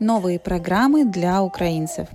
Новые программы для украинцев.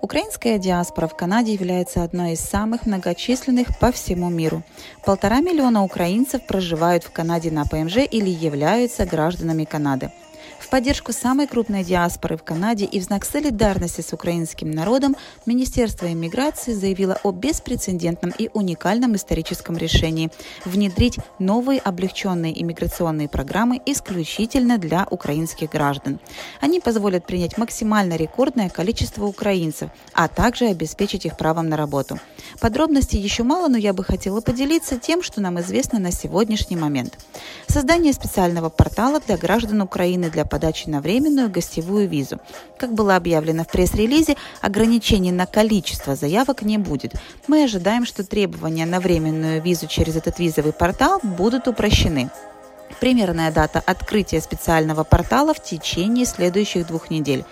Украинская диаспора в Канаде является одной из самых многочисленных по всему миру. Полтора миллиона украинцев проживают в Канаде на ПМЖ или являются гражданами Канады. В поддержку самой крупной диаспоры в Канаде и в знак солидарности с украинским народом Министерство иммиграции заявило о беспрецедентном и уникальном историческом решении внедрить новые облегченные иммиграционные программы исключительно для украинских граждан. Они позволят принять максимально рекордное количество украинцев, а также обеспечить их правом на работу. Подробностей еще мало, но я бы хотела поделиться тем, что нам известно на сегодняшний момент. Создание специального портала для граждан Украины для подачи на временную гостевую визу. Как было объявлено в пресс-релизе, ограничений на количество заявок не будет. Мы ожидаем, что требования на временную визу через этот визовый портал будут упрощены. Примерная дата открытия специального портала в течение следующих двух недель.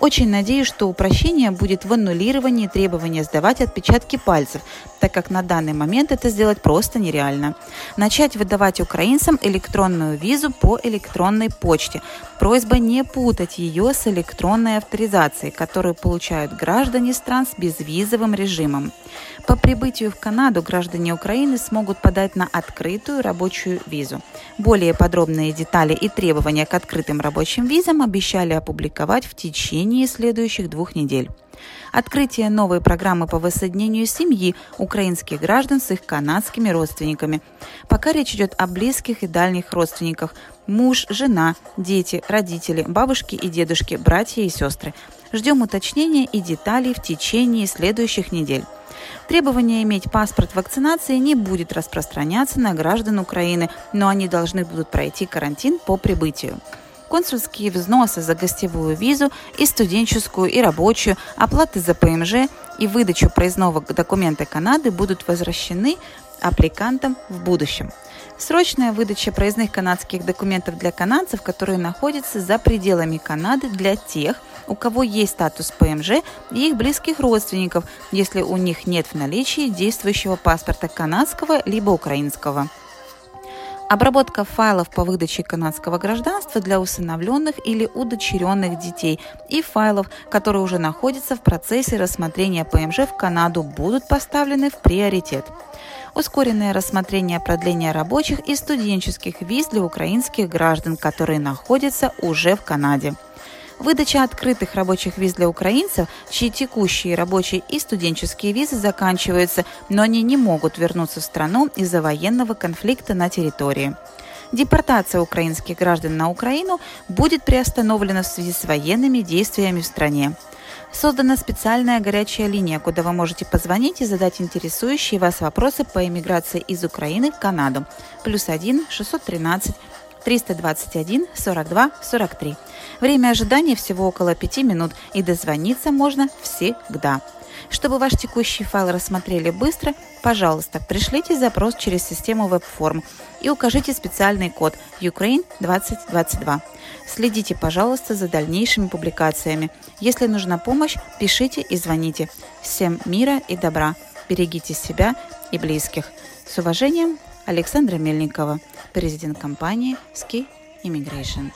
Очень надеюсь, что упрощение будет в аннулировании требования сдавать отпечатки пальцев, так как на данный момент это сделать просто нереально. Начать выдавать украинцам электронную визу по электронной почте. Просьба не путать ее с электронной авторизацией, которую получают граждане стран с безвизовым режимом. По прибытию в Канаду граждане Украины смогут подать на открытую рабочую визу. Более подробные детали и требования к открытым рабочим визам обещали опубликовать в течение следующих двух недель. Открытие новой программы по воссоединению семьи украинских граждан с их канадскими родственниками. Пока речь идет о близких и дальних родственниках. Муж, жена, дети, родители, бабушки и дедушки, братья и сестры. Ждем уточнения и деталей в течение следующих недель. Требование иметь паспорт вакцинации не будет распространяться на граждан Украины, но они должны будут пройти карантин по прибытию консульские взносы за гостевую визу и студенческую, и рабочую, оплаты за ПМЖ и выдачу проездного документа Канады будут возвращены аппликантам в будущем. Срочная выдача проездных канадских документов для канадцев, которые находятся за пределами Канады для тех, у кого есть статус ПМЖ и их близких родственников, если у них нет в наличии действующего паспорта канадского либо украинского. Обработка файлов по выдаче канадского гражданства для усыновленных или удочеренных детей и файлов, которые уже находятся в процессе рассмотрения ПМЖ в Канаду, будут поставлены в приоритет. Ускоренное рассмотрение продления рабочих и студенческих виз для украинских граждан, которые находятся уже в Канаде. Выдача открытых рабочих виз для украинцев, чьи текущие рабочие и студенческие визы заканчиваются, но они не могут вернуться в страну из-за военного конфликта на территории. Депортация украинских граждан на Украину будет приостановлена в связи с военными действиями в стране. Создана специальная горячая линия, куда вы можете позвонить и задать интересующие вас вопросы по иммиграции из Украины в Канаду. Плюс 1 613 321 42 43. Время ожидания всего около 5 минут и дозвониться можно всегда. Чтобы ваш текущий файл рассмотрели быстро, пожалуйста, пришлите запрос через систему веб-форм и укажите специальный код Ukraine 2022. Следите, пожалуйста, за дальнейшими публикациями. Если нужна помощь, пишите и звоните. Всем мира и добра. Берегите себя и близких. С уважением, Александра Мельникова, президент компании Ski Immigration.